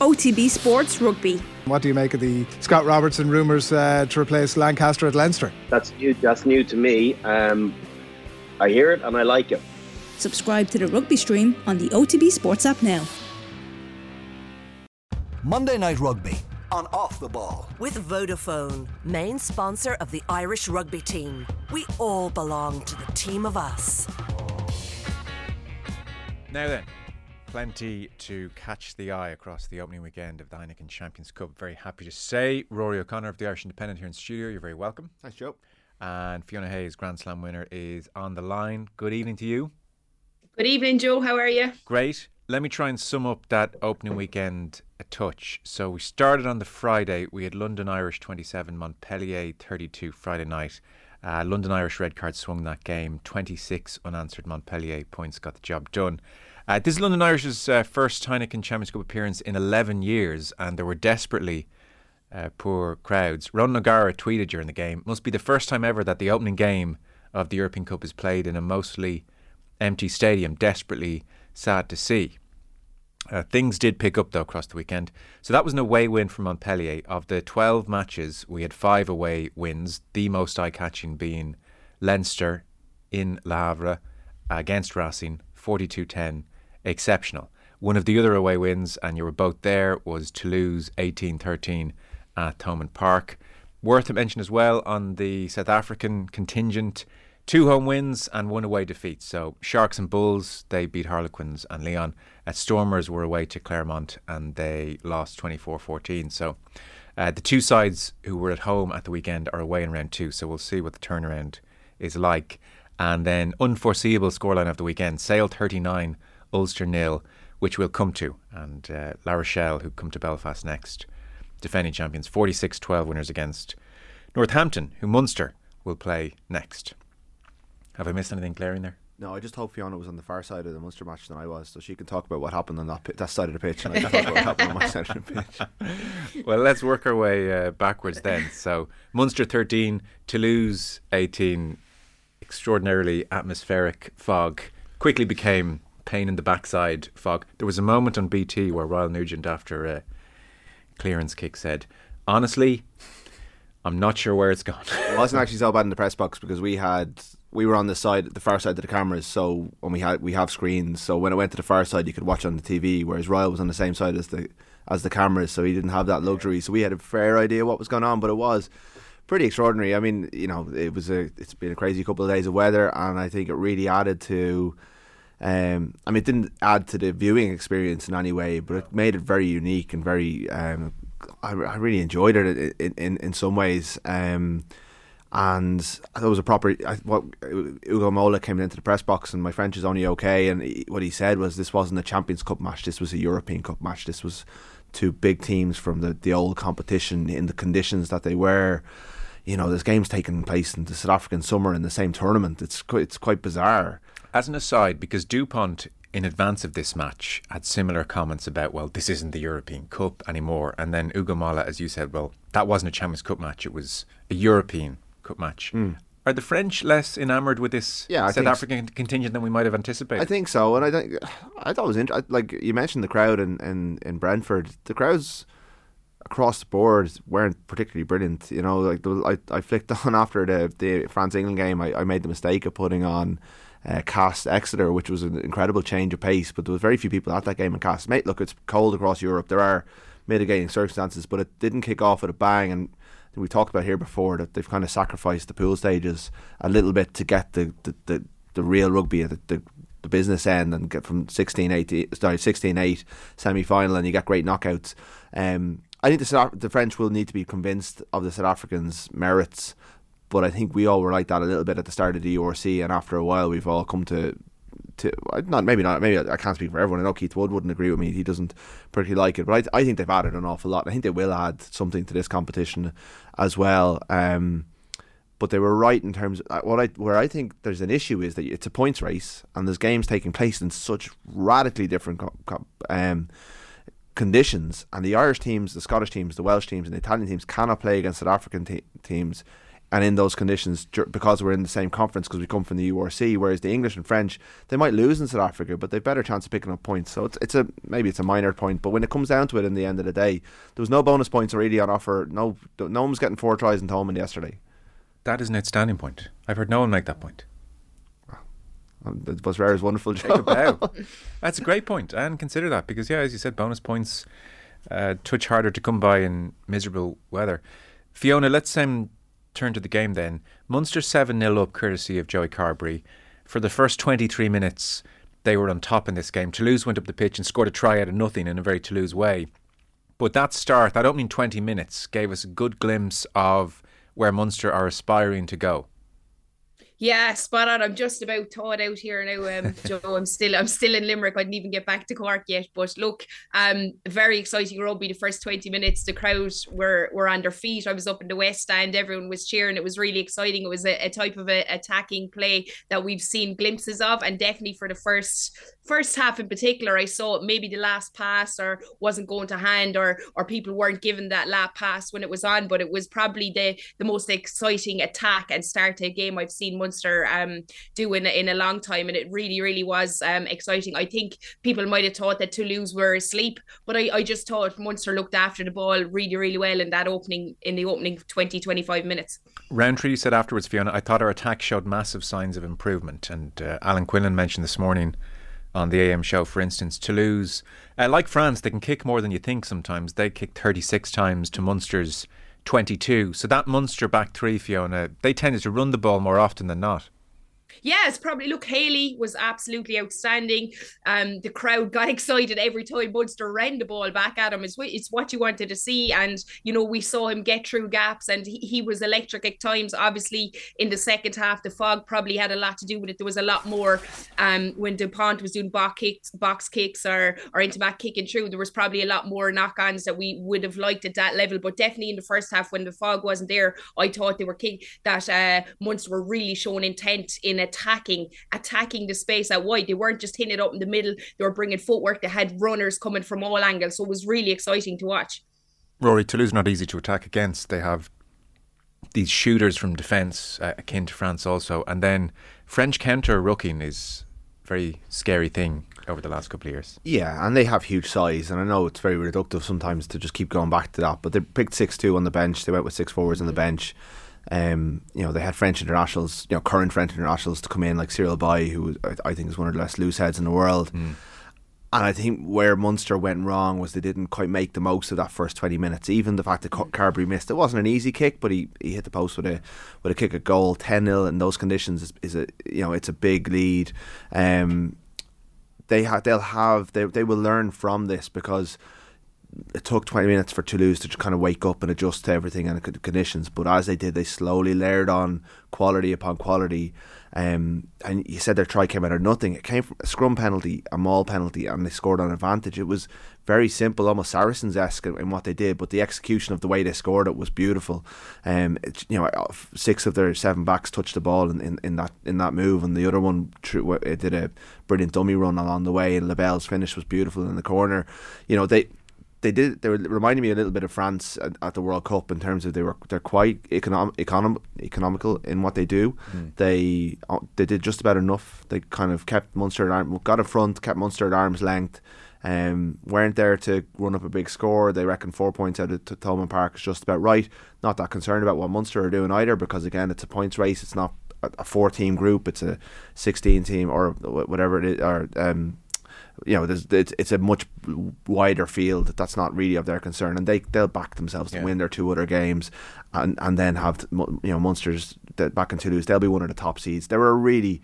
OTB Sports Rugby. What do you make of the Scott Robertson rumours uh, to replace Lancaster at Leinster? That's new. That's new to me. Um, I hear it and I like it. Subscribe to the rugby stream on the OTB Sports app now. Monday Night Rugby on Off the Ball. With Vodafone, main sponsor of the Irish rugby team. We all belong to the team of us. Now then, plenty to catch the eye across the opening weekend of the Heineken Champions Cup. Very happy to say, Rory O'Connor of the Irish Independent here in studio. You're very welcome. Thanks, Joe. And Fiona Hayes, Grand Slam winner, is on the line. Good evening to you. Good evening, Joe. How are you? Great. Let me try and sum up that opening weekend a touch. So we started on the Friday. We had London Irish 27, Montpellier 32 Friday night. Uh, London Irish red card swung that game. 26 unanswered Montpellier points got the job done. Uh, this is London Irish's uh, first Heineken Champions Cup appearance in 11 years, and there were desperately uh, poor crowds. Ron O'Gara tweeted during the game, must be the first time ever that the opening game of the European Cup is played in a mostly empty stadium. Desperately sad to see. Uh, things did pick up though across the weekend. So that was an away win for Montpellier. Of the 12 matches, we had five away wins, the most eye catching being Leinster in Le Havre against Racing, 42 10. Exceptional. One of the other away wins, and you were both there, was Toulouse 18 13 at Thomond Park. Worth a mention as well on the South African contingent two home wins and one away defeat. So Sharks and Bulls, they beat Harlequins and Lyon. At Stormers were away to Clermont and they lost 24-14. So uh, the two sides who were at home at the weekend are away in round two. So we'll see what the turnaround is like. And then unforeseeable scoreline of the weekend: Sale 39, Ulster nil, which we'll come to, and uh, La Rochelle who come to Belfast next, defending champions 46-12 winners against Northampton, who Munster will play next. Have I missed anything glaring there? No, I just hope Fiona was on the far side of the Munster match than I was, so she can talk about what happened on that, that side of the pitch, and I can talk about what happened on my side of the pitch. well, let's work our way uh, backwards then. So Munster 13, Toulouse 18, extraordinarily atmospheric fog quickly became pain in the backside fog. There was a moment on BT where Ryle Nugent, after a clearance kick, said, "Honestly." I'm not sure where it's gone. it wasn't actually so bad in the press box because we had we were on the side, the far side of the cameras. So when we had we have screens, so when it went to the far side, you could watch on the TV. Whereas Ryle was on the same side as the as the cameras, so he didn't have that luxury. So we had a fair idea what was going on, but it was pretty extraordinary. I mean, you know, it was a it's been a crazy couple of days of weather, and I think it really added to. Um, I mean, it didn't add to the viewing experience in any way, but it made it very unique and very. Um, I, I really enjoyed it in in, in some ways. Um, and there was a proper. Ugo Mola came into the press box, and my French is only okay. And he, what he said was, "This wasn't a Champions Cup match. This was a European Cup match. This was two big teams from the the old competition in the conditions that they were." You know, there's games taking place in the South African summer in the same tournament. It's quite, it's quite bizarre. As an aside, because Dupont in advance of this match had similar comments about, well, this isn't the European Cup anymore. And then Ugo Mola, as you said, well, that wasn't a Champions Cup match, it was a European Cup match. Mm. Are the French less enamoured with this yeah, South African so. contingent than we might have anticipated? I think so, and I think I thought it was interesting. Like you mentioned, the crowd in, in, in Brentford, the crowds across the board weren't particularly brilliant. You know, like I I flicked on after the the France England game, I, I made the mistake of putting on uh, Castres Exeter, which was an incredible change of pace. But there was very few people at that game in Castres. Mate, look, it's cold across Europe. There are mitigating circumstances, but it didn't kick off at a bang. And we talked about here before that they've kind of sacrificed the pool stages a little bit to get the the, the, the real rugby at the, the, the business end and get from 16-8 sorry 16-8 semi-final and you get great knockouts. Um, I think the South, the French will need to be convinced of the South Africans' merits but I think we all were like that a little bit at the start of the URC, and after a while, we've all come to to not maybe not maybe I can't speak for everyone. I know Keith Wood wouldn't agree with me; he doesn't particularly like it. But I, I think they've added an awful lot. I think they will add something to this competition as well. Um, but they were right in terms of what I where I think there's an issue is that it's a points race and there's games taking place in such radically different um, conditions, and the Irish teams, the Scottish teams, the Welsh teams, and the Italian teams cannot play against South African te- teams and in those conditions because we're in the same conference because we come from the URC whereas the English and French they might lose in South Africa but they've better chance of picking up points. So it's, it's a maybe it's a minor point but when it comes down to it in the end of the day there was no bonus points really on offer. No no one was getting four tries in Thomond yesterday. That is an outstanding point. I've heard no one make that point. It was Rare's wonderful job. that's a great point and consider that because yeah as you said bonus points uh, touch harder to come by in miserable weather. Fiona let's um, turn to the game then. Munster 7 0 up, courtesy of Joey Carbery. For the first 23 minutes, they were on top in this game. Toulouse went up the pitch and scored a try out of nothing in a very Toulouse way. But that start, that opening 20 minutes, gave us a good glimpse of where Munster are aspiring to go. Yeah, spot on. I'm just about thawed out here now, um, Joe. I'm still I'm still in Limerick. I didn't even get back to Cork yet. But look, um, very exciting rugby. The first 20 minutes, the crowd were were on their feet. I was up in the West Stand, everyone was cheering. It was really exciting. It was a, a type of a, attacking play that we've seen glimpses of, and definitely for the first first half in particular, I saw maybe the last pass or wasn't going to hand or or people weren't given that last pass when it was on, but it was probably the the most exciting attack and start to a game I've seen Munster um, do in, in a long time. And it really, really was um, exciting. I think people might have thought that Toulouse were asleep, but I, I just thought Munster looked after the ball really, really well in that opening, in the opening 20, 25 minutes. Rowntree said afterwards, Fiona, I thought our attack showed massive signs of improvement. And uh, Alan Quinlan mentioned this morning on the AM show, for instance, Toulouse, uh, like France, they can kick more than you think sometimes. They kicked 36 times to Munster's 22. So that Munster back three, Fiona, they tended to run the ball more often than not it's probably look. Haley was absolutely outstanding. Um, the crowd got excited every time Munster ran the ball back at him. It's it's what you wanted to see, and you know we saw him get through gaps, and he, he was electric at times. Obviously, in the second half, the fog probably had a lot to do with it. There was a lot more um, when Dupont was doing box kicks, box kicks, or or into back kicking through. There was probably a lot more knock-ons that we would have liked at that level. But definitely in the first half, when the fog wasn't there, I thought they were kick that uh, Munster were really showing intent in a attacking attacking the space out wide. They weren't just hitting it up in the middle. They were bringing footwork. They had runners coming from all angles. So it was really exciting to watch. Rory, Toulouse not easy to attack against. They have these shooters from defence, uh, akin to France also. And then French counter rucking is a very scary thing over the last couple of years. Yeah, and they have huge size, and I know it's very reductive sometimes to just keep going back to that. But they picked six two on the bench. They went with six forwards on the bench. Um, you know, they had French internationals, you know, current French internationals to come in, like Cyril Baille, who I, think is one of the less loose heads in the world. Mm. And I think where Munster went wrong was they didn't quite make the most of that first twenty minutes. Even the fact that Carbery missed, it wasn't an easy kick, but he, he hit the post with a with a kick at goal. Ten 0 in those conditions is, is, a you know it's a big lead. Um, they ha- they'll have they they will learn from this because it took 20 minutes for Toulouse to kind of wake up and adjust to everything and the conditions. But as they did, they slowly layered on quality upon quality. Um, and you said their try came out of nothing. It came from a scrum penalty, a maul penalty, and they scored on advantage. It was very simple, almost Saracens esque in what they did, but the execution of the way they scored it was beautiful. Um, it, you know, uh, six of their seven backs touched the ball in, in, in that in that move, and the other one did a brilliant dummy run along the way. And Lebel's finish was beautiful in the corner. You know, they they did. They were reminding me a little bit of France at, at, the World Cup in terms of they were they're quite econom, econom, economical in what they do. Mm. They uh, they did just about enough. They kind of kept Munster at arm, got in front, kept Munster at arm's length. Um, weren't there to run up a big score. They reckon four points out of Thomond Park is just about right. Not that concerned about what Munster are doing either, because again, it's a points race. It's not a, a four team group. It's a sixteen team or whatever it is, or um, you know, there's it's, it's a much wider field. That's not really of their concern, and they they'll back themselves yeah. to win their two other games, and and then have you know Munsters back in Toulouse. They'll be one of the top seeds. They were really,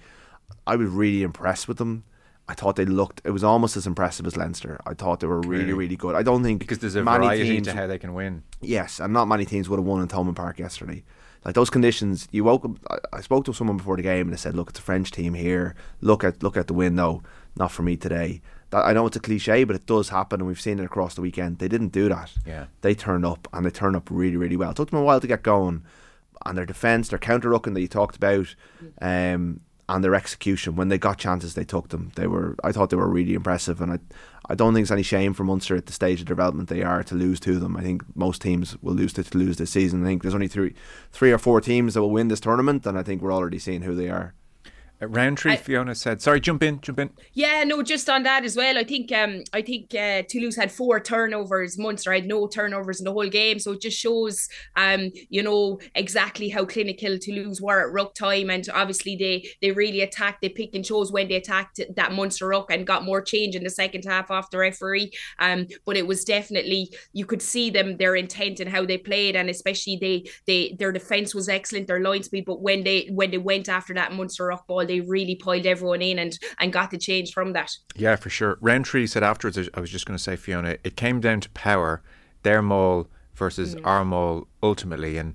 I was really impressed with them. I thought they looked. It was almost as impressive as Leinster. I thought they were really, really, good. I don't think because there's a variety teams, to how they can win. Yes, and not many teams would have won in Thomond Park yesterday. Like those conditions, you woke up. I, I spoke to someone before the game and they said, "Look, it's a French team here. Look at look at the window." Not for me today. That, I know it's a cliche, but it does happen, and we've seen it across the weekend. They didn't do that. Yeah, they turned up, and they turned up really, really well. It took them a while to get going, and their defence, their counter rucking that you talked about, um, and their execution when they got chances they took them they were I thought they were really impressive and I I don't think it's any shame for Munster at the stage of development they are to lose to them I think most teams will lose to Toulouse this season I think there's only three three or four teams that will win this tournament and I think we're already seeing who they are uh, Rowntree, I, Fiona said. Sorry, jump in, jump in. Yeah, no, just on that as well. I think um, I think uh, Toulouse had four turnovers. Munster had no turnovers in the whole game, so it just shows, um, you know, exactly how clinical Toulouse were at ruck time, and obviously they they really attacked. They picked and chose when they attacked that Munster ruck and got more change in the second half off the referee. Um, but it was definitely you could see them their intent and how they played, and especially they they their defense was excellent, their line speed. But when they when they went after that Munster ruck ball they really piled everyone in and and got the change from that. Yeah, for sure. Rowntree said afterwards, I was just going to say, Fiona, it came down to power, their maul versus mm. our maul ultimately, and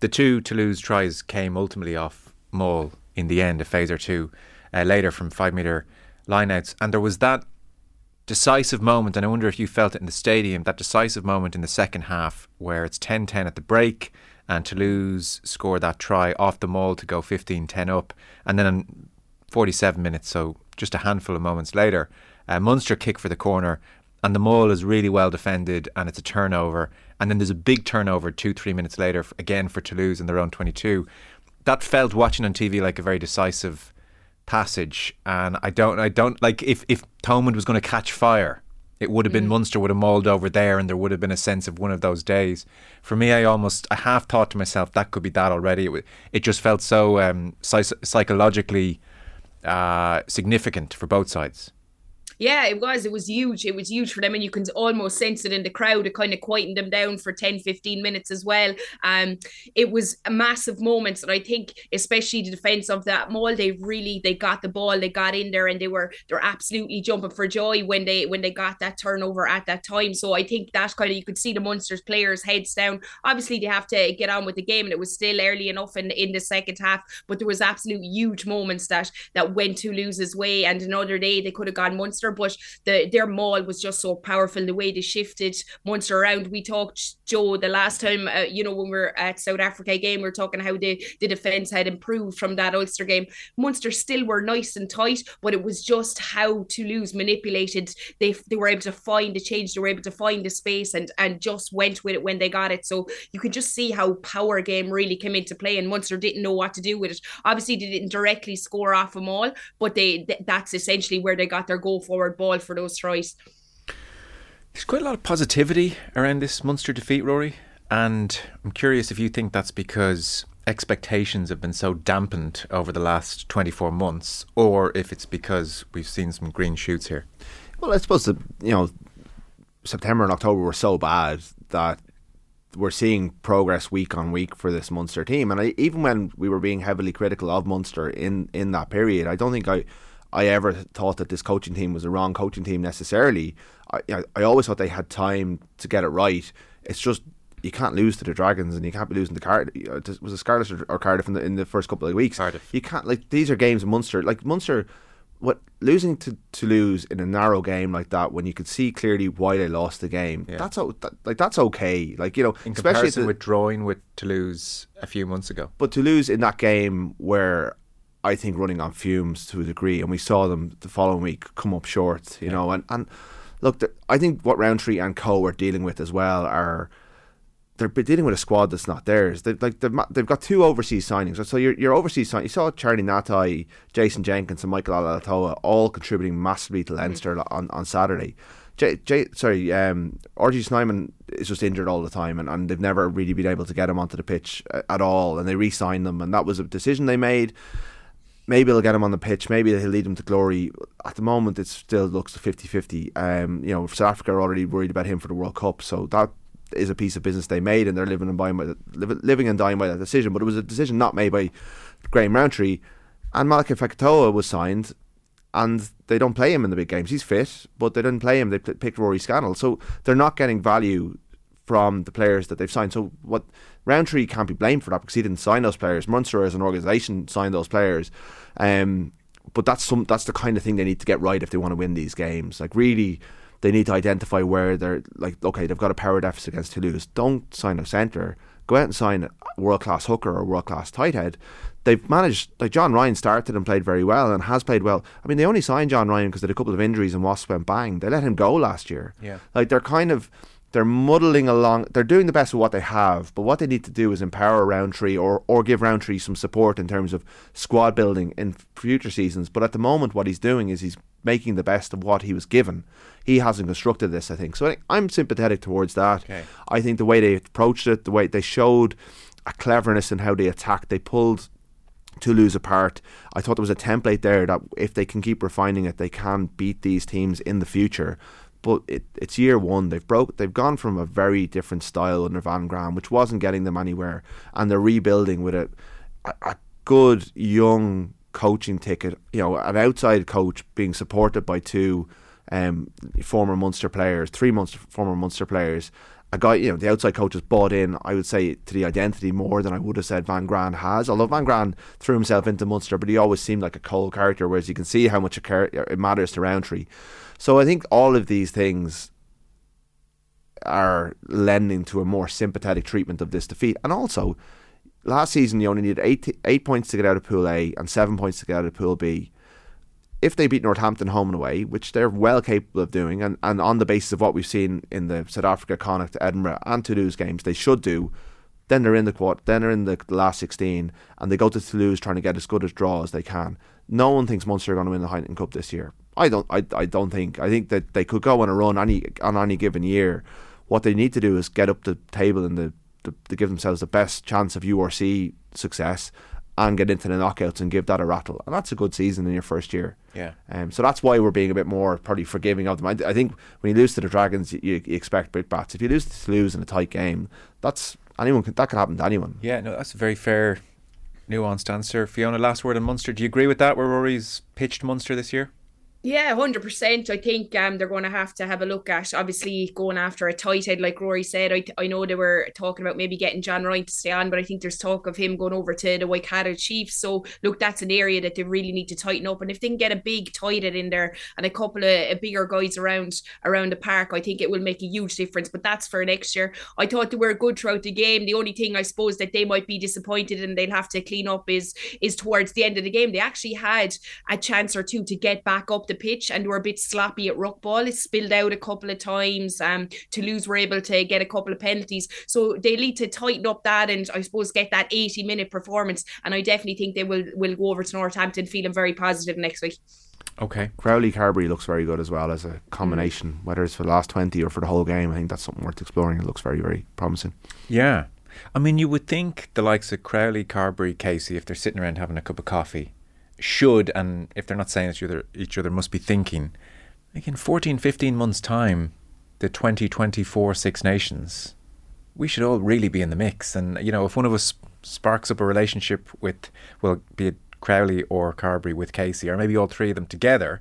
the two Toulouse tries came ultimately off maul in the end, a phase or two uh, later from five metre lineouts, and there was that decisive moment, and I wonder if you felt it in the stadium, that decisive moment in the second half where it's 10 10 at the break and Toulouse scored that try off the maul to go 15 10 up. And then in 47 minutes, so just a handful of moments later, uh, Munster kick for the corner, and the maul is really well defended, and it's a turnover. And then there's a big turnover two, three minutes later, again for Toulouse in their own 22. That felt watching on TV like a very decisive passage, and I don't, I don't like if if Thomond was going to catch fire it would have been mm. Munster would have mauled over there, and there would have been a sense of one of those days. For me, I almost I half thought to myself that could be that already. It, it just felt so um, psychologically uh, significant for both sides. Yeah, it was. It was huge. It was huge for them. And you can almost sense it in the crowd. It kind of quietened them down for 10, 15 minutes as well. Um, it was a massive moment. And I think, especially the defense of that maul, they really they got the ball, they got in there and they were they're absolutely jumping for joy when they when they got that turnover at that time. So I think that kind of you could see the Munsters players heads down. Obviously they have to get on with the game and it was still early enough in, in the second half, but there was absolute huge moments that that went Toulouse's way and another day they could have gone Munster Munster, but the their maul was just so powerful. The way they shifted Munster around. We talked Joe the last time, uh, you know, when we were at South Africa game, we are talking how the the defense had improved from that Ulster game. Munster still were nice and tight, but it was just how Toulouse manipulated. They they were able to find the change. They were able to find the space and and just went with it when they got it. So you can just see how power game really came into play, and Munster didn't know what to do with it. Obviously, they didn't directly score off them all, but they th- that's essentially where they got their goal for forward ball for those tries. There's quite a lot of positivity around this Munster defeat, Rory. And I'm curious if you think that's because expectations have been so dampened over the last 24 months, or if it's because we've seen some green shoots here. Well, I suppose that, you know, September and October were so bad that we're seeing progress week on week for this Munster team. And I, even when we were being heavily critical of Munster in, in that period, I don't think I I ever thought that this coaching team was a wrong coaching team necessarily. I, I, I always thought they had time to get it right. It's just you can't lose to the Dragons and you can't be losing to Cardiff. Was it Scarlet or, Cardiff in the in the first couple of weeks? Cardiff. You can't like these are games Munster. Like Munster, what losing to Toulouse in a narrow game like that when you could see clearly why they lost the game. Yeah. That's that, like that's okay. Like you know, in especially the, with drawing with Toulouse a few months ago. But Toulouse in that game where I think running on fumes to a degree, and we saw them the following week come up short. You yeah. know, and and look, the, I think what Rowntree and Co are dealing with as well are they're dealing with a squad that's not theirs. They've like they've, they've got two overseas signings. So your your overseas sign, you saw Charlie Ngatai, Jason Jenkins, and Michael Alaalatoa all contributing massively to Leinster mm. on on Saturday. J, J, sorry, um, RG Snyman is just injured all the time, and, and they've never really been able to get him onto the pitch uh, at all. And they re-signed them, and that was a decision they made maybe they'll get him on the pitch. Maybe they'll lead him to glory. At the moment, it still looks 50-50. Um, you know, South Africa are already worried about him for the World Cup, so that is a piece of business they made, and they're living and dying by living and dying by that decision. But it was a decision not made by Graham Rowntree, and Malakai Fekitoa was signed, and they don't play him in the big games. He's fit, but they didn't play him. They picked Rory Scannell, so they're not getting value from the players that they've signed. So what Rowntree can't be blamed for that because he didn't sign those players. Munster as an organisation signed those players. Um, but that's some that's the kind of thing they need to get right if they want to win these games. Like really they need to identify where they're like, okay, they've got a power deficit against Toulouse. Don't sign a centre. Go out and sign a world class hooker or world class tight head. They've managed, like John Ryan started and played very well and has played well. I mean, they only signed John Ryan because they had a couple of injuries and Wasps went bang. They let him go last year. Yeah. Like they're kind of they're muddling along. They're doing the best with what they have, but what they need to do is empower Rowntree or or give Rowntree some support in terms of squad building in future seasons. But at the moment, what he's doing is he's making the best of what he was given. He hasn't constructed this, I think. So I, I'm sympathetic towards that. Okay. I think the way they approached it, the way they showed a cleverness in how they attacked, they pulled Toulouse apart. I thought there was a template there that if they can keep refining it, they can beat these teams in the future. But it, it's year one. They've broke. They've gone from a very different style under Van Graan, which wasn't getting them anywhere, and they're rebuilding with a, a, a good young coaching ticket. You know, an outside coach being supported by two um, former Munster players, three Munster, former Munster players. A guy, you know, the outside coach has bought in. I would say to the identity more than I would have said Van Graan has. Although Van Graan threw himself into Munster, but he always seemed like a cold character. Whereas you can see how much it matters to Rowntree. So I think all of these things are lending to a more sympathetic treatment of this defeat. And also, last season you only needed eight eight points to get out of Pool A and seven points to get out of Pool B. If they beat Northampton home and away, which they're well capable of doing, and, and on the basis of what we've seen in the South Africa, Connacht, Edinburgh, and Toulouse games, they should do. Then they're in the quad, then they're in the last sixteen, and they go to Toulouse trying to get as good a draw as they can. No one thinks Munster are going to win the Heineken Cup this year. I don't. I, I don't think. I think that they could go on a run any on any given year. What they need to do is get up the table and the, the, to give themselves the best chance of URC success and get into the knockouts and give that a rattle. And that's a good season in your first year. Yeah. Um, so that's why we're being a bit more probably forgiving of them. I, I think when you lose to the Dragons, you, you expect big bats. If you lose to Toulouse in a tight game, that's anyone can, that can happen to anyone. Yeah, no, that's a very fair, nuanced answer. Fiona, last word on Munster. Do you agree with that? Where Rory's pitched Munster this year? Yeah, hundred percent. I think um they're going to have to have a look at obviously going after a tight head like Rory said. I I know they were talking about maybe getting John Ryan to stay on, but I think there's talk of him going over to the Waikato Chiefs. So look, that's an area that they really need to tighten up. And if they can get a big tight head in there and a couple of bigger guys around around the park, I think it will make a huge difference. But that's for next year. I thought they were good throughout the game. The only thing I suppose that they might be disappointed and they'll have to clean up is is towards the end of the game. They actually had a chance or two to get back up the pitch and were a bit sloppy at ruck ball. It spilled out a couple of times. Um, Toulouse were able to get a couple of penalties, so they need to tighten up that and I suppose get that 80 minute performance. And I definitely think they will will go over to Northampton feeling very positive next week. Okay. Crowley Carbery looks very good as well as a combination, Mm. whether it's for the last 20 or for the whole game. I think that's something worth exploring. It looks very, very promising. Yeah. I mean, you would think the likes of Crowley, Carbery, Casey, if they're sitting around having a cup of coffee, should, and if they're not saying it to each other, each other must be thinking, like in 14, 15 months' time, the 2024 Six Nations, we should all really be in the mix. And, you know, if one of us sparks up a relationship with, well, be it Crowley or Carbery with Casey, or maybe all three of them together,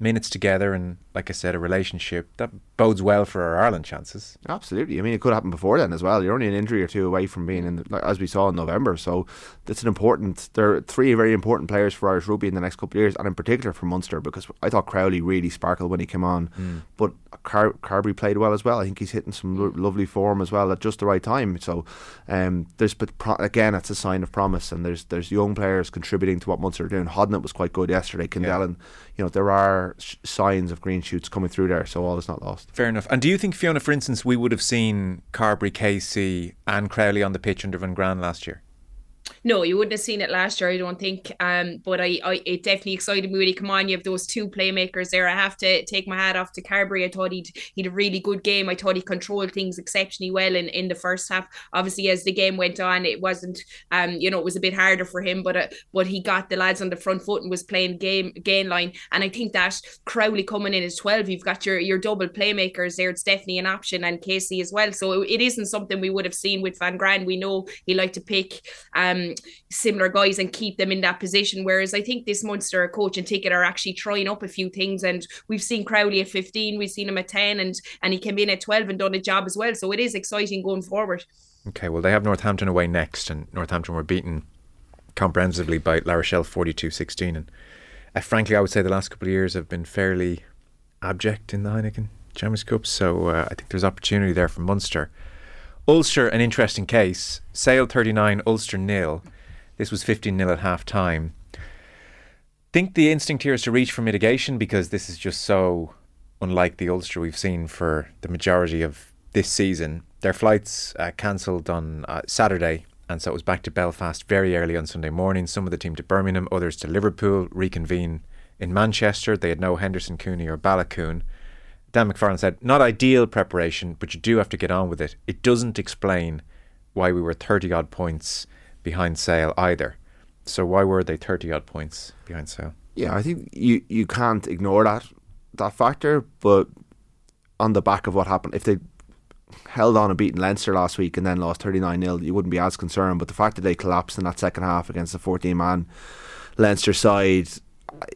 minutes together, and like I said, a relationship that bodes well for our Ireland chances. Absolutely. I mean, it could happen before then as well. You're only an injury or two away from being in, the, like, as we saw in November. So that's an important. There are three very important players for Irish rugby in the next couple of years, and in particular for Munster, because I thought Crowley really sparkled when he came on. Mm. But Car- Carbery played well as well. I think he's hitting some lo- lovely form as well at just the right time. So um, there's but pro- again, it's a sign of promise, and there's there's young players contributing to what Munster are doing. Hodnett was quite good yesterday. Kendellen, you know, there are sh- signs of green shoots coming through there. So all is not lost. Fair enough. And do you think, Fiona, for instance, we would have seen Carbery, Casey, and Crowley on the pitch under Van Graan last year? No, you wouldn't have seen it last year, I don't think. Um, but I, I it definitely excited me when he come on. You have those two playmakers there. I have to take my hat off to Carbery. I thought he'd he had a really good game. I thought he controlled things exceptionally well in, in the first half. Obviously, as the game went on, it wasn't um, you know, it was a bit harder for him, but uh, but he got the lads on the front foot and was playing game gain line. And I think that Crowley coming in as 12, you've got your your double playmakers there. It's definitely an option, and Casey as well. So it isn't something we would have seen with Van Graan. We know he liked to pick um similar guys and keep them in that position. Whereas I think this Munster coach and ticket are actually trying up a few things. And we've seen Crowley at 15, we've seen him at 10, and and he came in at 12 and done a job as well. So it is exciting going forward. Okay, well, they have Northampton away next, and Northampton were beaten comprehensively by La Rochelle 42 16. And uh, frankly, I would say the last couple of years have been fairly abject in the Heineken Champions Cup. So uh, I think there's opportunity there for Munster. Ulster, an interesting case. Sale 39, Ulster nil. This was 15 nil at half time. Think the instinct here is to reach for mitigation because this is just so unlike the Ulster we've seen for the majority of this season. Their flights uh, cancelled on uh, Saturday, and so it was back to Belfast very early on Sunday morning. Some of the team to Birmingham, others to Liverpool, reconvene in Manchester. They had no Henderson Cooney or Baloucoune. Dan McFarland said, not ideal preparation, but you do have to get on with it. It doesn't explain why we were 30 odd points behind Sale either. So why were they 30 odd points behind Sale? Yeah, I think you, you can't ignore that that factor, but on the back of what happened, if they held on and beaten Leinster last week and then lost 39 0, you wouldn't be as concerned. But the fact that they collapsed in that second half against the 14 man Leinster side,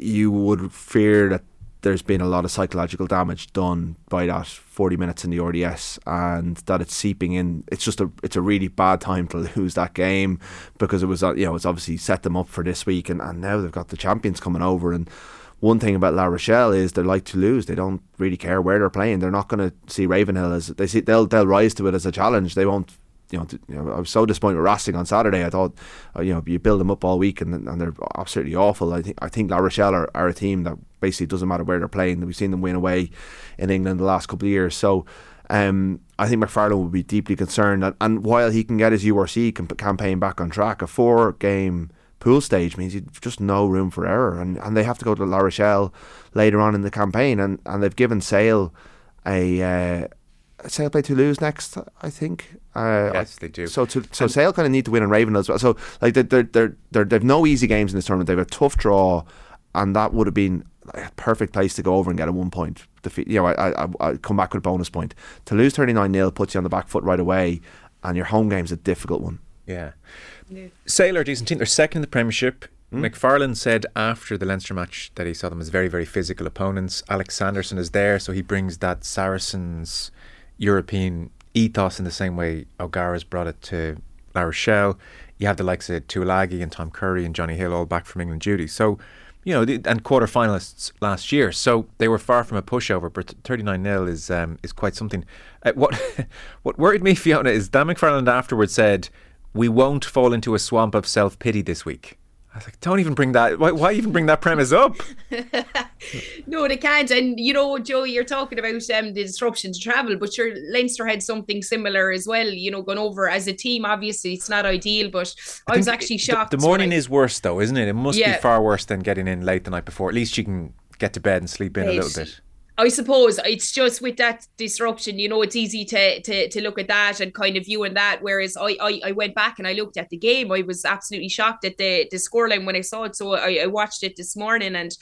you would fear that there's been a lot of psychological damage done by that 40 minutes in the RDS and that it's seeping in it's just a it's a really bad time to lose that game because it was you know it's obviously set them up for this week and, and now they've got the champions coming over and one thing about La Rochelle is they like to lose. They don't really care where they're playing. They're not going to see Ravenhill as they see. They'll they'll rise to it as a challenge. They won't you know, you know, I was so disappointed with Racing on Saturday. I thought, uh, you know, you build them up all week and and they're absolutely awful. I think I think La Rochelle are, are a team that basically it doesn't matter where they're playing. We've seen them win away in England the last couple of years. So. Um, I think McFarland will be deeply concerned, and, and while he can get his URC campaign back on track, a four-game pool stage means you've just no room for error, and, and they have to go to La Rochelle later on in the campaign, and, and they've given Sale a uh, Sale play Toulouse next, I think. Uh, yes, they do. So to, so Sale kind of need to win in Raven as well. So like they're they're they're, they're they've no easy games in this tournament. They've a tough draw, and that would have been a perfect place to go over and get a one point defeat. You know, I I I come back with a bonus point. To lose thirty nine 0 puts you on the back foot right away, and your home game's a difficult one. Yeah. yeah. Sale are decent team. They're second in the Premiership. Mm. McFarland said after the Leinster match that he saw them as very, very physical opponents. Alex Sanderson is there, so he brings that Saracens European ethos in the same way O'Gara's brought it to La Rochelle. You have the likes of Tuilagi and Tom Curry and Jonny Hill all back from England duty. So, you know, and quarter finalists last year. So they were far from a pushover, but 39 0 is um, is quite something. Uh, what what worried me, Fiona, is Dan McFarland afterwards said, We won't fall into a swamp of self pity this week. I was like, don't even bring that. Why, why even bring that premise up? no, they can't. And you know, Joe, you're talking about um, the disruption to travel, but sure, Leinster had something similar as well. You know, going over as a team. Obviously, it's not ideal, but I, I was actually shocked. The, the morning I, is worse, though, isn't it? It must yeah. be far worse than getting in late the night before. At least you can get to bed and sleep in a little bit. I suppose it's just with that disruption, you know, it's easy to to to look at that and kind of viewing that. Whereas I I, I went back and I looked at the game. I was absolutely shocked at the the scoreline when I saw it. So I, I watched it this morning and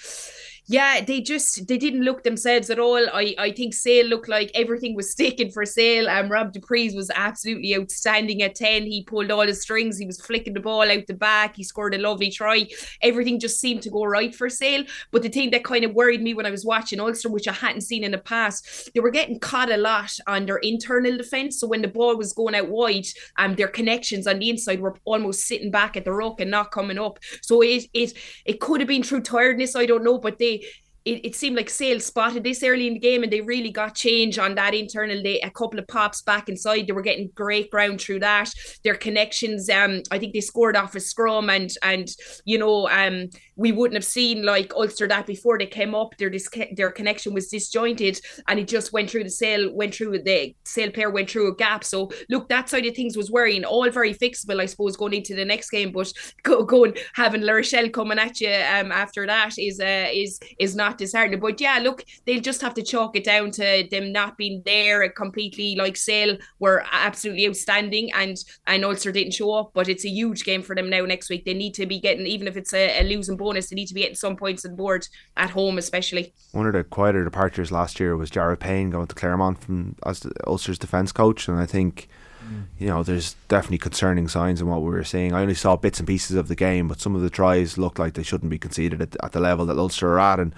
yeah, they just they didn't look themselves at all. I I think Sale looked like everything was sticking for Sale. Um, Rob du Preez was absolutely outstanding at ten. He pulled all the strings. He was flicking the ball out the back. He scored a lovely try. Everything just seemed to go right for Sale. But the thing that kind of worried me when I was watching Ulster, which I hadn't seen in the past, they were getting caught a lot on their internal defense. So when the ball was going out wide, um, their connections on the inside were almost sitting back at the rock and not coming up. So it it it could have been through tiredness. I don't know, but they really it, it seemed like Sale spotted this early in the game and they really got change on that internal. They a couple of pops back inside. They were getting great ground through that. Their connections, um, I think they scored off a scrum and and you know, um, we wouldn't have seen like Ulster that before they came up. Their dis- their connection was disjointed and it just went through the Sale, went through the Sale player went through a gap. So look, that side of things was worrying. All very fixable, I suppose, going into the next game. But go, going having La Rochelle coming at you um after that is uh is is not disheartening. But yeah, look, they'll just have to chalk it down to them not being there completely. Like Sale were absolutely outstanding, and and Ulster didn't show up. But it's a huge game for them now next week. They need to be getting, even if it's a, a losing bonus, they need to be getting some points on board at home, especially. One of the quieter departures last year was Jared Payne going to Clermont from as Ulster's defence coach, and I think mm. you know, there's definitely concerning signs in what we were seeing. I only saw bits and pieces of the game, but some of the tries looked like they shouldn't be conceded at, at the level that Ulster are at, and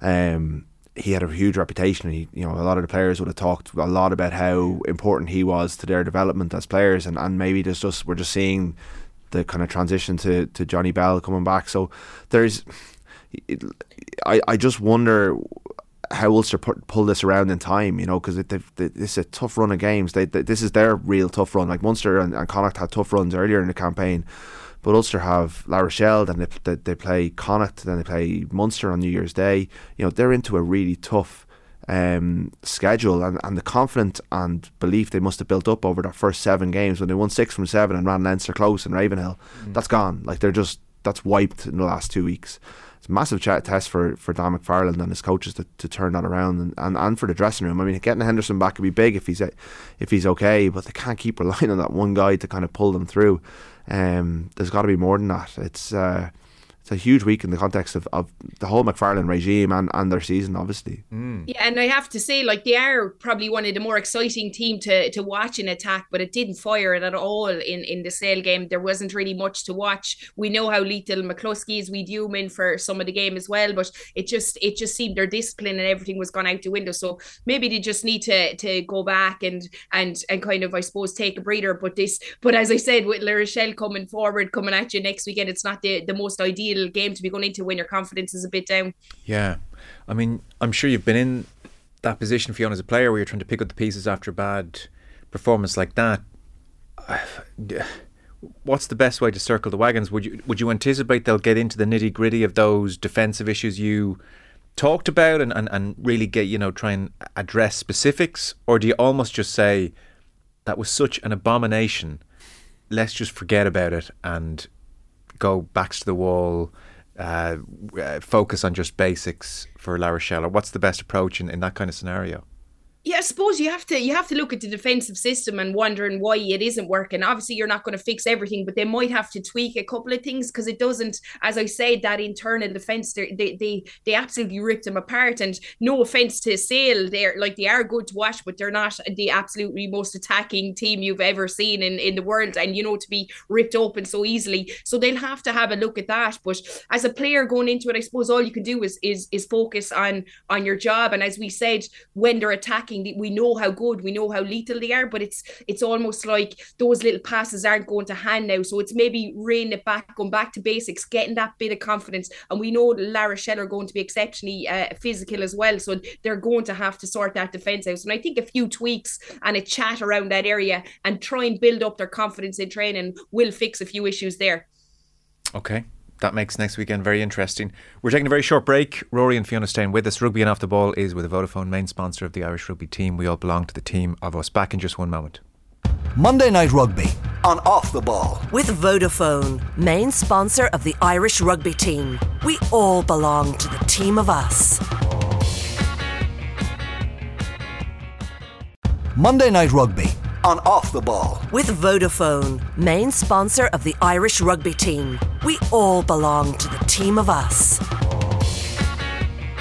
um, he had a huge reputation. He, you know, a lot of the players would have talked a lot about how important he was to their development as players, and, and maybe there's just we're just seeing the kind of transition to, to Jonny Bell coming back. So there's, I I just wonder how Ulster pull this around in time, you know, because it, it's a tough run of games. They, they, this is their real tough run. Like Munster and, and Connacht had tough runs earlier in the campaign, but Ulster have La Rochelle, then they, they, they play Connacht, then they play Munster on New Year's Day. You know, they're into a really tough um, schedule and, and the confidence and belief they must have built up over their first seven games when they won six from seven and ran Leinster close and Ravenhill. Mm. That's gone. Like they're just that's wiped in the last two weeks. It's a massive test for, for Dan McFarland and his coaches to, to turn that around and, and, and for the dressing room. I mean, getting Henderson back could be big if he's if he's okay, but they can't keep relying on that one guy to kind of pull them through. Um, there's got to be more than that. It's uh, it's a huge week in the context of, of the whole McFarland regime and, and their season, obviously. Mm. Yeah, and I have to say, like they are probably one of the more exciting team to to watch in attack, but it didn't fire it at all in in the Sale game. There wasn't really much to watch. We know how lethal McCloskey is. We do him in for some of the game as well, but it just it just seemed their discipline and everything was gone out the window. So maybe they just need to to go back and and and kind of I suppose take a breather. But this, but as I said, with La Rochelle coming forward, coming at you next weekend, it's not the the most ideal game to be going into when your confidence is a bit down. Yeah, I mean, I'm sure you've been in that position, Fiona, as a player, where you're trying to pick up the pieces after a bad performance like that. What's the best way to circle the wagons? Would you would you anticipate they'll get into the nitty gritty of those defensive issues you talked about and, and, and really get you know try and address specifics, or do you almost just say that was such an abomination? Let's just forget about it and go backs to the wall, uh, uh, focus on just basics for La Rochelle? Or what's the best approach in, in that kind of scenario? Yeah, I suppose you have to you have to look at the defensive system and wondering why it isn't working. Obviously, you're not going to fix everything, but they might have to tweak a couple of things because it doesn't, as I said, that internal defense they they they absolutely ripped them apart. And no offense to Sale, they're like they are good to watch, but they're not the absolutely most attacking team you've ever seen in in the world. And you know to be ripped open so easily, so they'll have to have a look at that. But as a player going into it, I suppose all you can do is is is focus on on your job. And as we said, when they're attacking attacking. We know how good, we know how lethal they are, but it's it's almost like those little passes aren't going to hand now. So it's maybe reining it back, going back to basics, getting that bit of confidence. And we know La Rochelle are going to be exceptionally uh, physical as well, so they're going to have to sort that defense out. And I think a few tweaks and a chat around that area and try and build up their confidence in training will fix a few issues there. Okay, that makes next weekend very interesting. We're taking a very short break. Rory and Fiona staying with us. Rugby and Off the Ball is with a Vodafone, main sponsor of the Irish rugby team. We all belong to the team of us. Back in just one moment. Monday Night Rugby on Off the Ball. With Vodafone, main sponsor of the Irish rugby team. We all belong to the team of us. Monday Night Rugby on Off the Ball. With Vodafone, main sponsor of the Irish rugby team. We all belong to the team of us.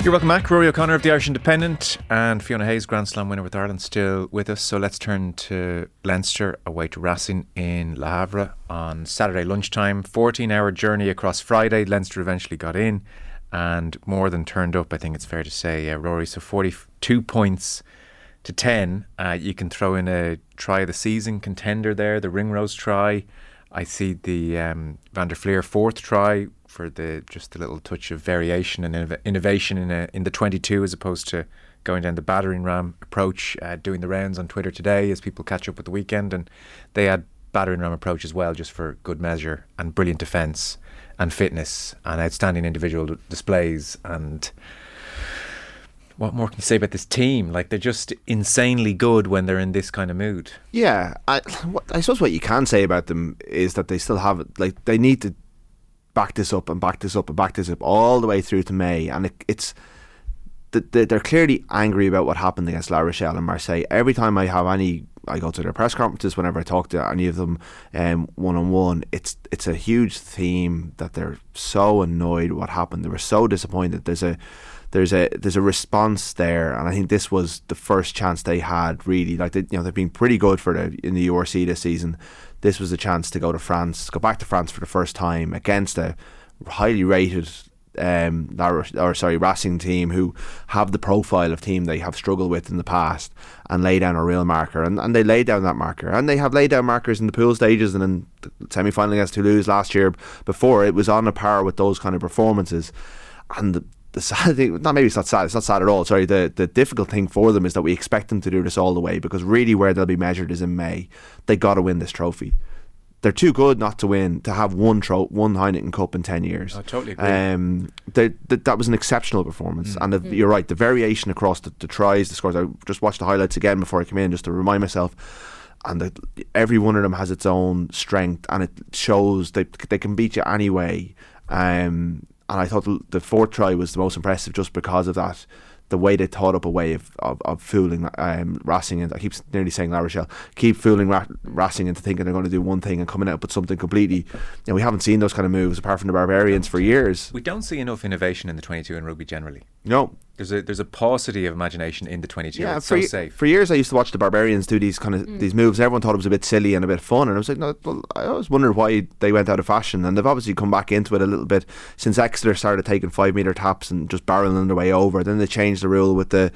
You're welcome back. Rory O'Connor of the Irish Independent and Fiona Hayes, Grand Slam winner with Ireland, still with us. So let's turn to Leinster away to Racing in Le Havre on Saturday lunchtime. 14 hour journey across Friday. Leinster eventually got in and more than turned up, I think it's fair to say, uh, Rory. So 42 points to 10, uh, you can throw in a try of the season contender there, the Ringrose try. I see the um, Van der Flier fourth try for the just a little touch of variation and innovation in a, in the 22 as opposed to going down the battering ram approach, uh, doing the rounds on Twitter today as people catch up with the weekend. And they had battering ram approach as well, just for good measure and brilliant defence and fitness and outstanding individual displays and what more can you say about this team? Like they're just insanely good when they're in this kind of mood. Yeah, I, I suppose what you can say about them is that they still have like they need to back this up and back this up and back this up all the way through to May, and it, it's they're clearly angry about what happened against La Rochelle and Marseille. Every time I have any, I go to their press conferences. Whenever I talk to any of them one on one, it's it's a huge theme that they're so annoyed what happened. They were so disappointed. There's a there's a there's a response there, and I think this was the first chance they had really. Like they, you know, they've been pretty good for the in the URC this season. This was a chance to go to France, go back to France for the first time against a highly rated um, or sorry, Racing team who have the profile of team they have struggled with in the past and lay down a real marker. And, and they laid down that marker. And they have laid down markers in the pool stages and in the semi final against Toulouse last year before. It was on a par with those kind of performances. And the, the sad thing, not maybe it's not sad, it's not sad at all. Sorry, the, the difficult thing for them is that we expect them to do this all the way because really where they'll be measured is in May. They got to win this trophy. They're too good not to win to have one tro- one Heineken Cup in ten years. I totally agree. Um, they, they, that was an exceptional performance, and the, you're right. The variation across the, the tries, the scores. I just watched the highlights again before I came in just to remind myself and the, every one of them has its own strength, and it shows they they can beat you anyway. Um, and I thought the, the fourth try was the most impressive just because of that. The way they thought up a way of, of, of fooling um, Racing, and I keep nearly saying La Rochelle, keep fooling Ra- Racing into thinking they're going to do one thing and coming out with something completely. And we haven't seen those kind of moves apart from the Barbarians for years. We don't see enough innovation in the 22 in rugby generally. No, There's a there's a paucity of imagination in the 22. Yeah, it's for, so ye- safe. for years I used to watch the Barbarians do these kind of Mm. these moves. Everyone thought it was a bit silly and a bit fun, and I was like, no. Well, I always wondered why they went out of fashion, and they've obviously come back into it a little bit since Exeter started taking five meter taps and just barreling their way over. Then they changed the rule with the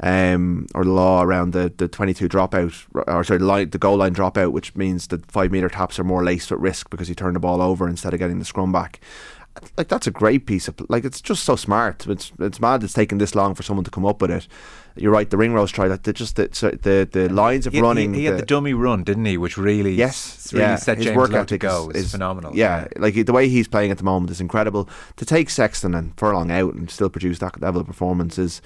um or the law around the the twenty two dropout or sorry the line the goal line dropout, which means that five meter taps are more laced with risk because you turn the ball over instead of getting the scrum back like that's a great piece of like it's just so smart. It's it's mad it's taken this long for someone to come up with it. You're right. The Ringrose try that. Just the so the, the lines of He, running. he, he had the dummy run, didn't he? Which really Yes, really yeah. set his James work Lowe to go. is, Is, phenomenal. Yeah, like the way he's playing at the moment is incredible. To take Sexton and Furlong out and still produce that level of performance is,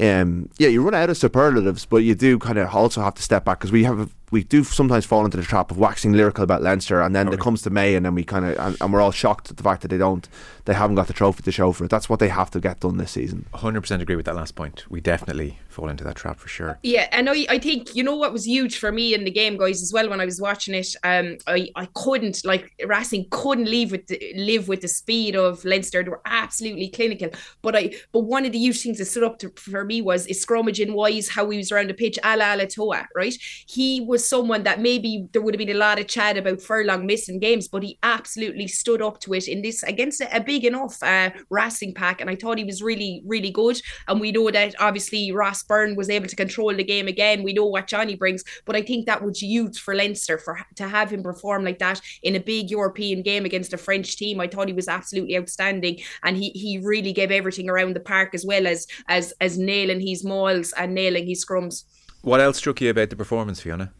um, yeah, you run out of superlatives, but you do kind of also have to step back because we have we do sometimes fall into the trap of waxing lyrical about Leinster, and then it comes to May, and then we kind of and, and we're all shocked at the fact that they don't, they haven't got the trophy to show for it. That's what they have to get done this season. 100% agree with that last point. We definitely fall into that trap for sure. Yeah, and I, I think you know what was huge for me in the game, guys, as well. When I was watching it, um, I, I couldn't like Racing couldn't leave with the, live with the speed of Leinster. They were absolutely clinical. But I, but one of the huge things that stood up to, for me was his scrummaging wise, how he was around the pitch, Ala'alatoa, right? He was someone that maybe there would have been a lot of chat about Furlong missing games, but he absolutely stood up to it in this against a, a big enough uh, Racing pack, and I thought he was really, really good. And we know that obviously Ross Byrne was able to control the game again. We know what Johnny brings, but I think that was huge for Leinster for to have him perform like that in a big European game against a French team. I thought he was absolutely outstanding, and he he really gave everything around the park as well as as as nailing his mauls and nailing his scrums. What else struck you about the performance, Fiona?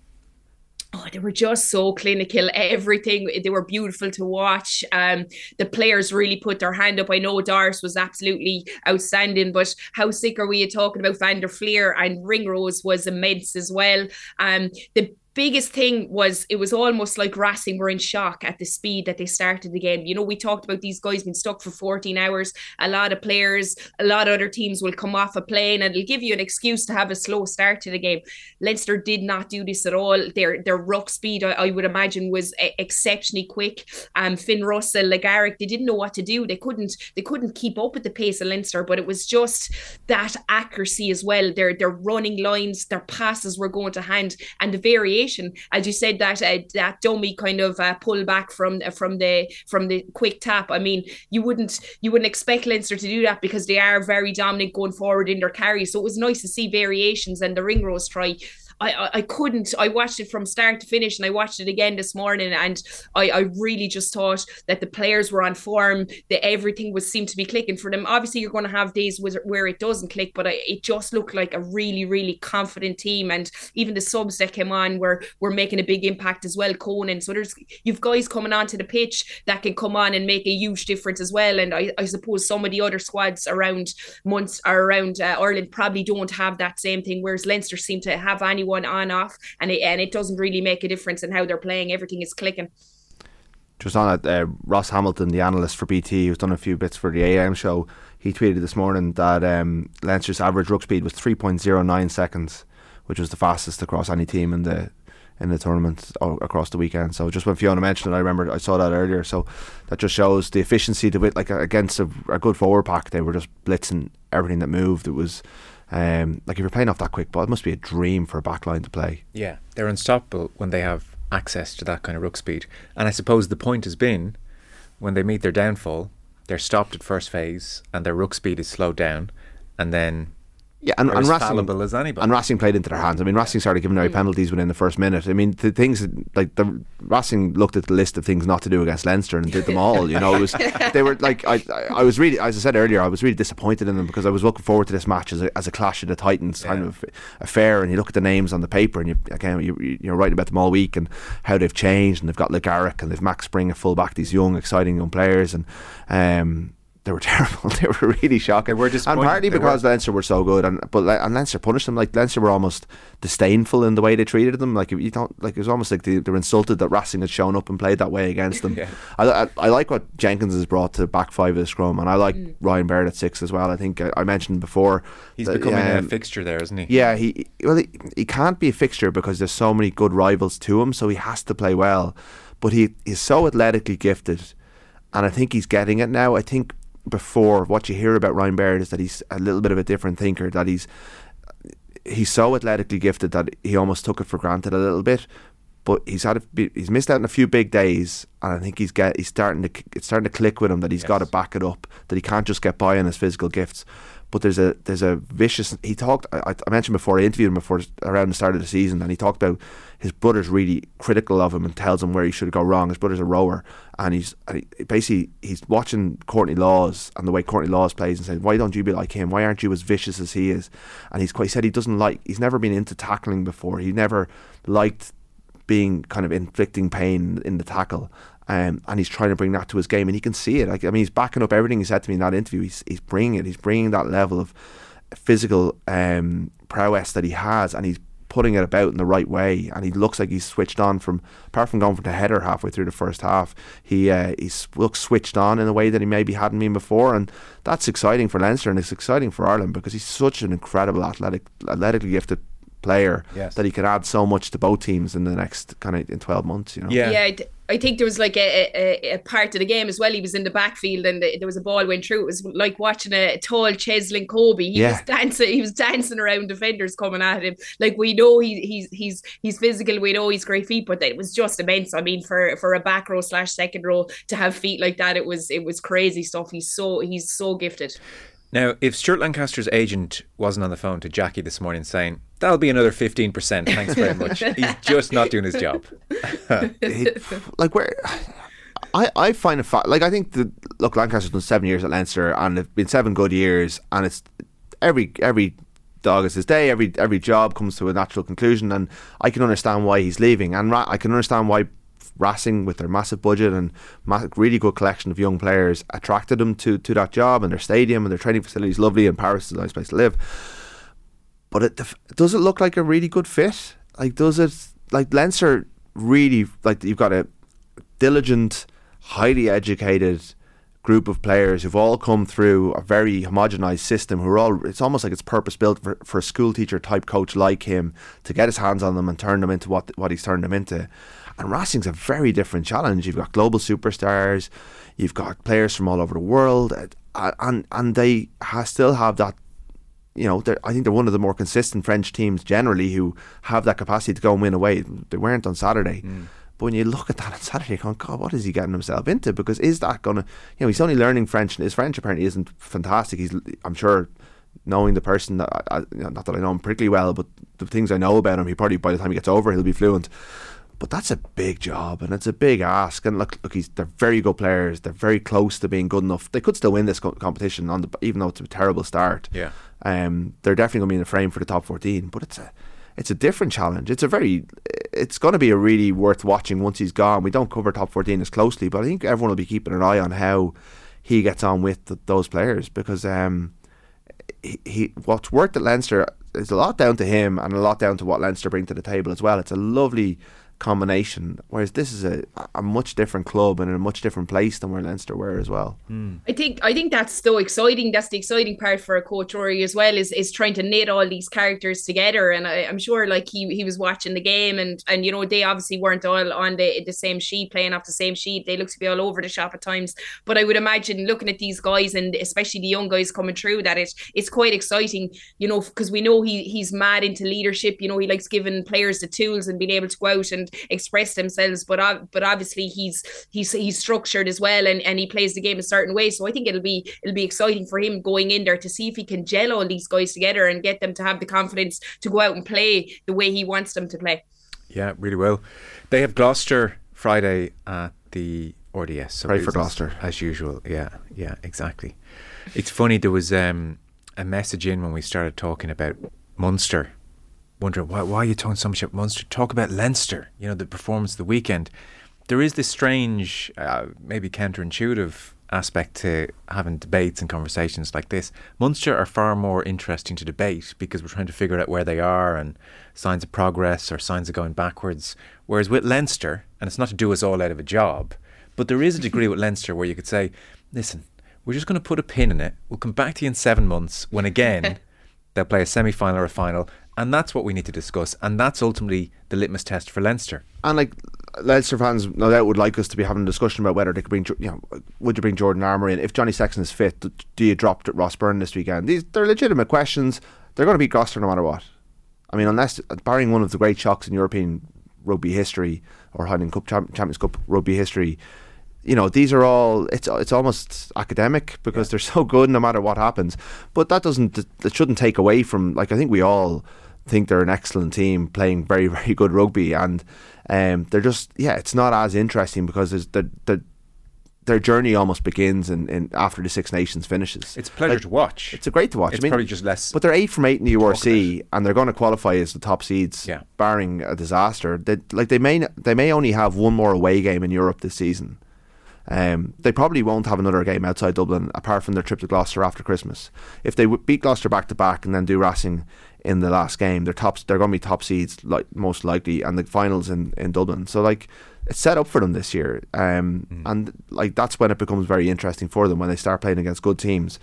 Oh, they were just so clinical. Everything they were beautiful to watch. Um, the players really put their hand up. I know Doris was absolutely outstanding, but how sick are we talking about Van der Flier and Ringrose was immense as well. Um, the biggest thing was it was almost like Racing were in shock at the speed that they started the game. You know, we talked about these guys being stuck for 14 hours. A lot of players, a lot of other teams will come off a plane and it'll give you an excuse to have a slow start to the game. Leinster did not do this at all. Their their ruck speed, I, I would imagine, was e- exceptionally quick. Um, Finn Russell, Le Garrec, they didn't know what to do. They couldn't they couldn't keep up with the pace of Leinster, but it was just that accuracy as well. Their their running lines, their passes were going to hand, and the variation, as you said, that uh, that dummy kind of uh, pull back from from the from the quick tap. I mean, you wouldn't you wouldn't expect Leinster to do that because they are very dominant going forward in their carry. So it was nice to see variations and the Ringrose try. I, I, couldn't. I watched it from start to finish, and I watched it again this morning, and I, I really just thought that the players were on form. That everything was seemed to be clicking for them. Obviously, you're going to have days where, where it doesn't click, but I, it just looked like a really, really confident team, and even the subs that came on were were making a big impact as well. Conan, so there's you've guys coming onto the pitch that can come on and make a huge difference as well. And I, I suppose some of the other squads around months or around uh, Ireland probably don't have that same thing, whereas Leinster seem to have anyone on off, and it, and it doesn't really make a difference in how they're playing. Everything is clicking. Just on it, uh, Ross Hamilton, the analyst for BT, who's done a few bits for the AM show, he tweeted this morning that um, Leinster's average ruck speed was 3.09 seconds, which was the fastest across any team in the in the tournament across the weekend. So just when Fiona mentioned it, I remember I saw that earlier. So that just shows the efficiency to it. Like against a, a good forward pack, they were just blitzing everything that moved. It was um, like if you're playing off that quick ball, it must be a dream for a backline to play. Yeah, they're unstoppable when they have access to that kind of ruck speed. And I suppose the point has been when they meet their downfall, they're stopped at first phase and their ruck speed is slowed down, and then Yeah, and, They're and as Racing, fallible as anybody. and Racing played into their hands. I mean, Racing started giving away penalties within the first minute. I mean, the things that- like the Racing looked at the list of things not to do against Leinster and did them all. You know, it was they were like I, I I was really as I said earlier, I was really disappointed in them because I was looking forward to this match as a, as a clash of the Titans kind of affair. And you look at the names on the paper, and you again you, you- you're writing about them all week and how they've changed, and they've got Garrick and they've Max Spring at fullback, these young, exciting young players, and um. They were terrible. They were really shocking. They were and partly They were. because Leinster were so good, and but Le- and Leinster punished them. Like Leinster were almost disdainful in the way they treated them. Like you don't like it was almost like they, they were insulted that Racing had shown up and played that way against them. Yeah. I, I, I like what Jenkins has brought to the back five of the scrum, and I like Mm. Ryan Baird at six as well. I think I, I mentioned before He's that, becoming a um, fixture there, isn't he? yeah, he well he, he can't be a fixture because there's so many good rivals to him, so he has to play well. But he is so athletically gifted, and I think he's getting it now. I think before what you hear about Ryan Baird is that he's a little bit of a different thinker. That he's he's so athletically gifted that he almost took it for granted a little bit. But he's had a, he's missed out on a few big days, and I think he's get he's starting to it's starting to click with him that he's got to back it up. That he can't just get by on his physical gifts. But there's a there's a vicious. He talked. I, I mentioned before. I interviewed him before around the start of the season, and he talked about his brother's really critical of him and tells him where he should go wrong. His brother's a rower, and he's and he, basically he's watching Courtney Lawes and the way Courtney Lawes plays and saying, "Why don't you be like him? Why aren't you as vicious as he is?" And he's quite he said he doesn't like. He's never been into tackling before. He never liked being kind of inflicting pain in the tackle. Um, and he's trying to bring that to his game, and he can see it. Like, I mean, he's backing up everything he said to me in that interview. He's he's bringing it. He's bringing that level of physical um, prowess that he has, and he's putting it about in the right way. And he looks like he's switched on from, apart from going for the header halfway through the first half, he uh, he's looks switched on in a way that he maybe hadn't been before, and that's exciting for Leinster and it's exciting for Ireland because he's such an incredible athletic, athletically gifted player Yes. that he could add so much to both teams in the next kind of in 12 months you know Yeah. Yeah, I, think there was like a, a, a part of the game as well. He was in the backfield and the, there was a ball went through. It was like watching a tall Cheslin Kolbe. He Yeah. was dancing. He was dancing around defenders coming at him. Like we know he, he's he's he's physical. We know he's great feet, but it was just immense. I mean, for for a back row slash second row to have feet like that, it was it was crazy stuff. He's so he's so gifted. Now, if Stuart Lancaster's agent wasn't on the phone to Jackie this morning saying, that'll be another 15%, thanks very much, he's just not doing his job. It- like where I, I find it fa- like I think the look Lancaster's done seven years at Leinster and it's been seven good years and it's every every dog is his day every every job comes to a natural conclusion and I can understand why he's leaving and Ra- I can understand why Racing with their massive budget and really good collection of young players attracted them to, to that job and their stadium and their training facilities lovely and Paris is a nice place to live but it does it look like a really good fit? Like, does it like Leinster really like you've got a diligent, highly educated group of players who've all come through a very homogenized system who are all it's almost like it's purpose built for, for a school teacher type coach like him to get his hands on them and turn them into what what he's turned them into and Racing's a very different challenge you've got global superstars you've got players from all over the world and and they ha- still have that you know, I think they're one of the more consistent French teams generally who have that capacity to go and win away. They weren't on Saturday. Hmm. But when you look at that on Saturday, you're going, God, what is he getting himself into? Because is that going to, you know, he's only learning French, and his French apparently isn't fantastic. He's, I'm sure, knowing the person, that I, I, you know, not that I know him particularly well, but the things I know about him, he probably, by the time he gets over, he'll be fluent. But that's a big job and it's a big ask. And look, look, he's they're very good players. They're very close to being good enough. They could still win this co- competition on the, even though it's a terrible start. Yeah. Um, they're definitely going to be in the frame for the top fourteen. But it's a, it's a different challenge. It's a very, it's going to be a really worth watching once he's gone. We don't cover top fourteen as closely, but I think everyone will be keeping an eye on how he gets on with th those players because um, he, he what's worked at Leinster is a lot down to him and a lot down to what Leinster bring to the table as well. It's a lovely combination. Whereas this is a, a much different club and in a much different place than where Leinster were as well. Hmm. I think I think that's so exciting. That's the exciting part for a coach Rory as well is is trying to knit all these characters together. And I, I'm sure like he he was watching the game and and you know they obviously weren't all on the the same sheet playing off the same sheet. They look to be all over the shop at times. But I would imagine looking at these guys and especially the young guys coming through that it it's quite exciting. You know because we know he he's mad into leadership. You know he likes giving players the tools and being able to go out and and express themselves. But but obviously he's he's he's structured as well, and, and he plays the game a certain way. So I think it'll be it'll be exciting for him going in there to see if he can gel all these guys together and get them to have the confidence to go out and play the way he wants them to play. Yeah, really well. They have Gloucester Friday at the RDS. So Pray for Gloucester. As usual. Yeah, yeah, exactly. It's funny, there was um, a message in when we started talking about Munster. Wondering why, why are you talking so much about Munster? Talk about Leinster, you know, the performance of the weekend. There is this strange, uh, maybe counterintuitive aspect to having debates and conversations like this. Munster are far more interesting to debate because we're trying to figure out where they are and signs of progress or signs of going backwards. Whereas with Leinster, and it's not to do us all out of a job, but there is a degree with Leinster where you could say, listen, we're just going to put a pin in it. We'll come back to you in seven months when again they'll play a semi final or a final. And that's what we need to discuss. And that's ultimately the litmus test for Leinster. And like Leinster fans, no doubt would like us to be having a discussion about whether they could bring, you know, would you bring Jordan Larmour in if Johnny Sexton is fit? Do you drop Ross Byrne this weekend? These they're legitimate questions. They're going to beat Gloucester no matter what. I mean, unless barring one of the great shocks in European rugby history or Heineken Cup Champions Cup rugby history, you know these are all it's it's almost academic because yeah. they're so good no matter what happens but that doesn't it shouldn't take away from like I think we all think they're an excellent team playing very very good rugby and um, they're just yeah it's not as interesting because the the their journey almost begins in, in after the Six Nations finishes. It's a pleasure like, to watch. It's a great to watch. It's I mean, probably just less. But they're eight from eight in the URC, and they're going to qualify as the top seeds, yeah. barring a disaster. They, like they may they may only have one more away game in Europe this season, um, they probably won't have another game outside Dublin apart from their trip to Gloucester after Christmas. If they beat Gloucester back to back and then do Racing in the last game, they're tops. They're going to be top seeds, like most likely, and the finals in, in Dublin. So like it's set up for them this year, um, mm. and like that's when it becomes very interesting for them when they start playing against good teams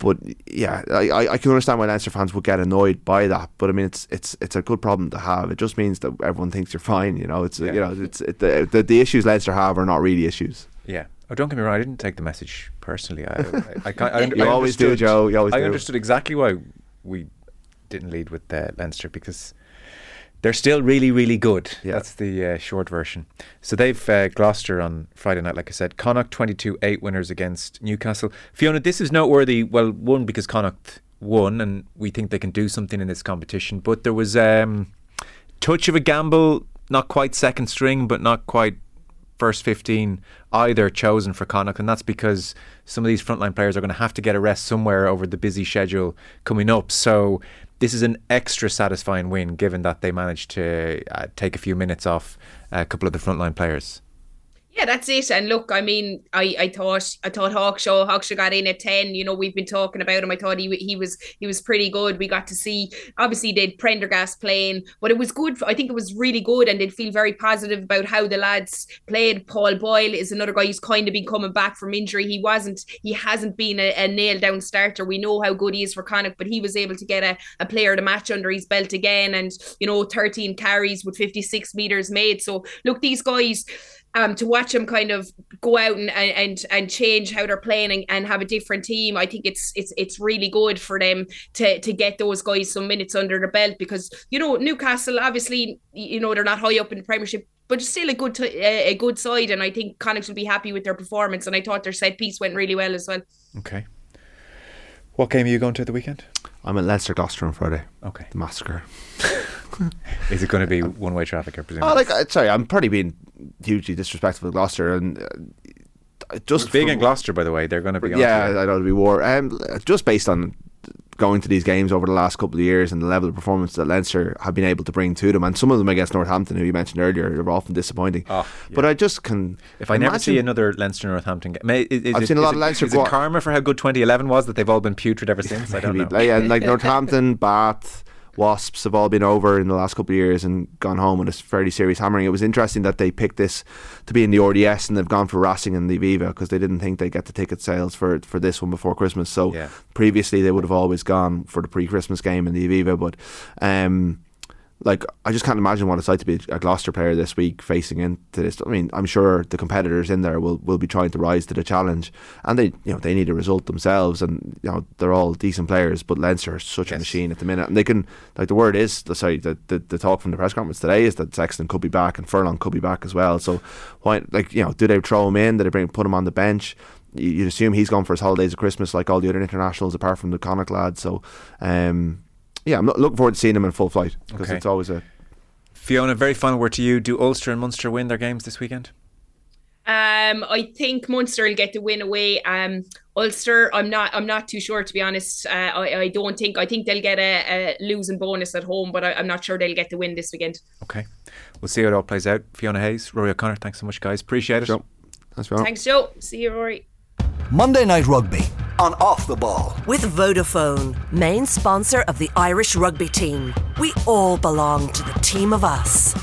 but yeah, I, I can understand why Leinster fans would get annoyed by that. But I mean, it's it's it's a good problem to have. It just means that everyone thinks you're fine. You know, it's yeah. you know, it's it, the, the, the issues Leinster have are not really issues. Yeah. Oh, don't get me wrong. I didn't take the message personally. I, I, I, I you always do, Joe. You always I do. understood exactly why we didn't lead with uh, Leinster because they're still really, really good. Yeah. That's the uh, short version. So they've uh, Gloucester on Friday night, like I said. Connacht 22 8 winners against Newcastle. Fiona, this is noteworthy. Well, one, because Connacht won, and we think they can do something in this competition. But there was um, touch of a gamble, not quite second string, but not quite first 15 either chosen for Connacht. And that's because some of these frontline players are going to have to get a rest somewhere over the busy schedule coming up. So this is an extra satisfying win given that they managed to uh, take a few minutes off a couple of the frontline players. Yeah, that's it. And look, I mean, I, I thought I thought Hawkshaw Hawkshaw got in at ten. You know, we've been talking about him. I thought he he was he was pretty good. We got to see obviously did Prendergast playing, but it was good. I think it was really good, and they'd feel very positive about how the lads played. Paul Boyle is another guy who's kind of been coming back from injury. He wasn't he hasn't been a, a nailed down starter. We know how good he is for Connacht, but he was able to get a, a player to match under his belt again, and you know, thirteen carries with fifty six meters made. So look, these guys um, to watch them kind of go out and, and and change how they're playing and, and have a different team, I think it's it's it's really good for them to to get those guys some minutes under the belt because you know Newcastle obviously you know they're not high up in the Premiership, but still a good t- a good side, and I think Connacht will be happy with their performance. And I thought their set piece went really well as well. Okay. What game are you going to the weekend? I'm at Leinster Gloucester on Friday. Okay. The massacre. Is it going to be one way traffic? I presume. Oh, like sorry, I'm probably being hugely disrespectful to Gloucester and. Uh, just being in Gloucester, by the way, they're going to be. Yeah, I know to be war. Um, just based on going to these games over the last couple of years and the level of performance that Leinster have been able to bring to them, and some of them against Northampton, who you mentioned earlier, are often disappointing. Oh, yeah. But I just can. If I never see another Leinster Northampton game, is, is I've it, seen a lot of Leinster. Is it karma for how good 2011 was that they've all been putrid ever since? I don't know. Yeah, like Northampton, Bath. Wasps have all been over in the last couple of years and gone home with a fairly serious hammering. It was interesting that they picked this to be in the RDS and they've gone for Racing and the Aviva because they didn't think they'd get the ticket sales for for this one before Christmas. So yeah. previously they would have always gone for the pre-Christmas game in the Aviva, but um, like I just can't imagine what it's like to be a Gloucester player this week facing into this. I mean, I'm sure the competitors in there will, will be trying to rise to the challenge, and they you know they need a result themselves, and you know they're all decent players, but Leinster is such yes. a machine at the minute, and they can like the word is sorry the, the the talk from the press conference today is that Sexton could be back and Furlong could be back as well. So why like you know do they throw him in? Do they bring put him on the bench? You'd assume he's gone for his holidays of Christmas like all the other internationals apart from the Connacht lads. So. um yeah, I'm looking forward to seeing them in full flight because okay. it's always a Fiona, very final word to you. Do Ulster and Munster win their games this weekend? Um, I think Munster will get the win away. Um, Ulster, I'm not. I'm not too sure to be honest. Uh, I, I don't think. I think they'll get a, a losing bonus at home, but I, am not sure they'll get the win this weekend. Okay, we'll see how it all plays out. Fiona Hayes, Rory O'Connor, thanks so much, guys. Appreciate it. Sure. Thanks, Thanks, Joe. See you, Rory. Monday Night Rugby on Off the Ball. With Vodafone, main sponsor of the Irish rugby team. We all belong to the team of us.